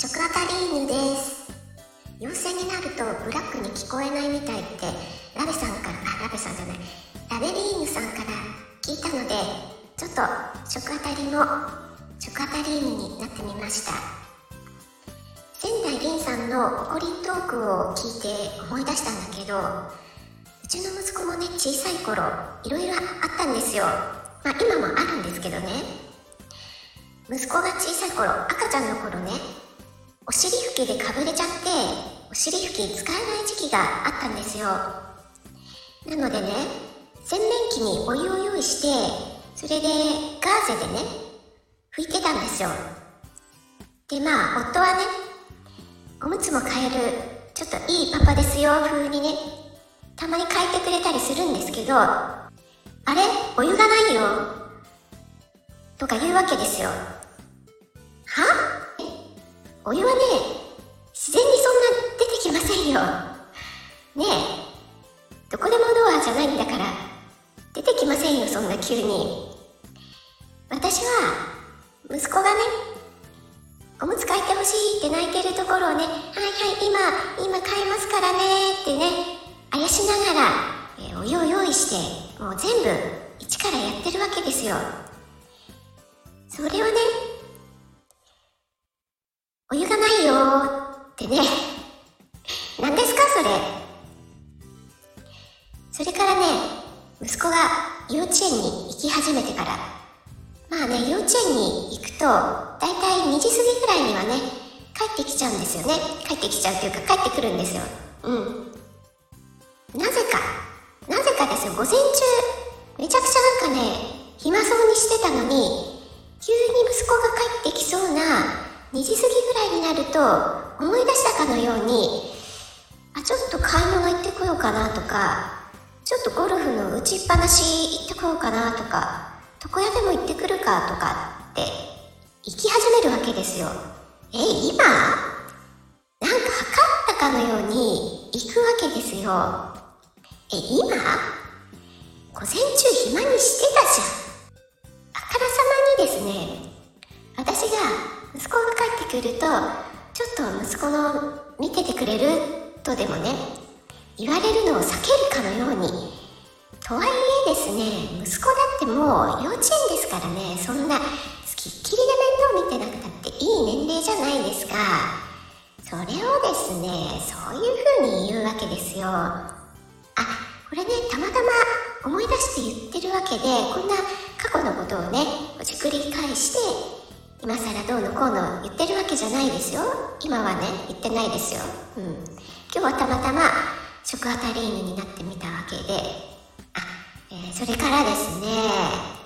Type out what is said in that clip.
食アタリーヌです。陽性になるとブラックに聞こえないみたいってラベさんからあラベさんじゃない。ラベリーヌさんから聞いたのでちょっと食あたりの食あたリーヌになってみました。仙台凛さんの怒りトークを聞いて思い出したんだけどうちの息子もね小さい頃いろいろあったんですよ。まあ今もあるんですけどね。息子が小さい頃赤ちゃんの頃ねお尻拭きでかぶれちゃってお尻拭き使えない時期があったんですよ。なのでね洗面器にお湯を用意してそれでガーゼでね拭いてたんですよ。でまあ夫はねおむつも変えるちょっといいパパですよ風にねたまに変えてくれたりするんですけどあれ？お湯がないよ。とか言うわけですよ。お湯はね、自然にそんな出てきませんよ。ねえ、どこでもドアじゃないんだから、出てきませんよ、そんな急に。私は、息子がね、おむつ替えてほしいって泣いてるところをね、はいはい、今、今買いますからねってね、あやしながら、えー、お湯を用意して、もう全部、一からやってるわけですよ。それをね、ってね。何ですかそれ？それからね、息子が幼稚園に行き始めてから、まあね、幼稚園に行くと、だいたい2時過ぎぐらいにはね、帰ってきちゃうんですよね。帰ってきちゃうというか、帰ってくるんですよ。うん。なぜか、なぜかですよ、午前中、めちゃくちゃなんかね、暇そうにしてたのに、急に息子が帰ってきそうな、2時過ぎぐらいになると思い出したかのようにあちょっと買い物行ってこようかなとかちょっとゴルフの打ちっぱなし行ってこようかなとか床屋でも行ってくるかとかって行き始めるわけですよ。え今？なんか測ったかのように行くわけですよ。え今？午前中暇にしてたじゃん。あからさまにですね。くるとちょっと息子の見ててくれるとでもね言われるのを避けるかのように。とはいえですね息子だってもう幼稚園ですからねそんなつきっきりで面倒見てなくたっていい年齢じゃないですか。それをですねそういう風に言うわけですよ。あこれねたまたま思い出して言ってるわけでこんな過去のことをねほじくり返して今更どうのこうの言ってるわけじゃないですよ。今はね言ってないですよ。うん。今日はたまたま食アタリーヌになってみたわけで。あ、えー、それからですね。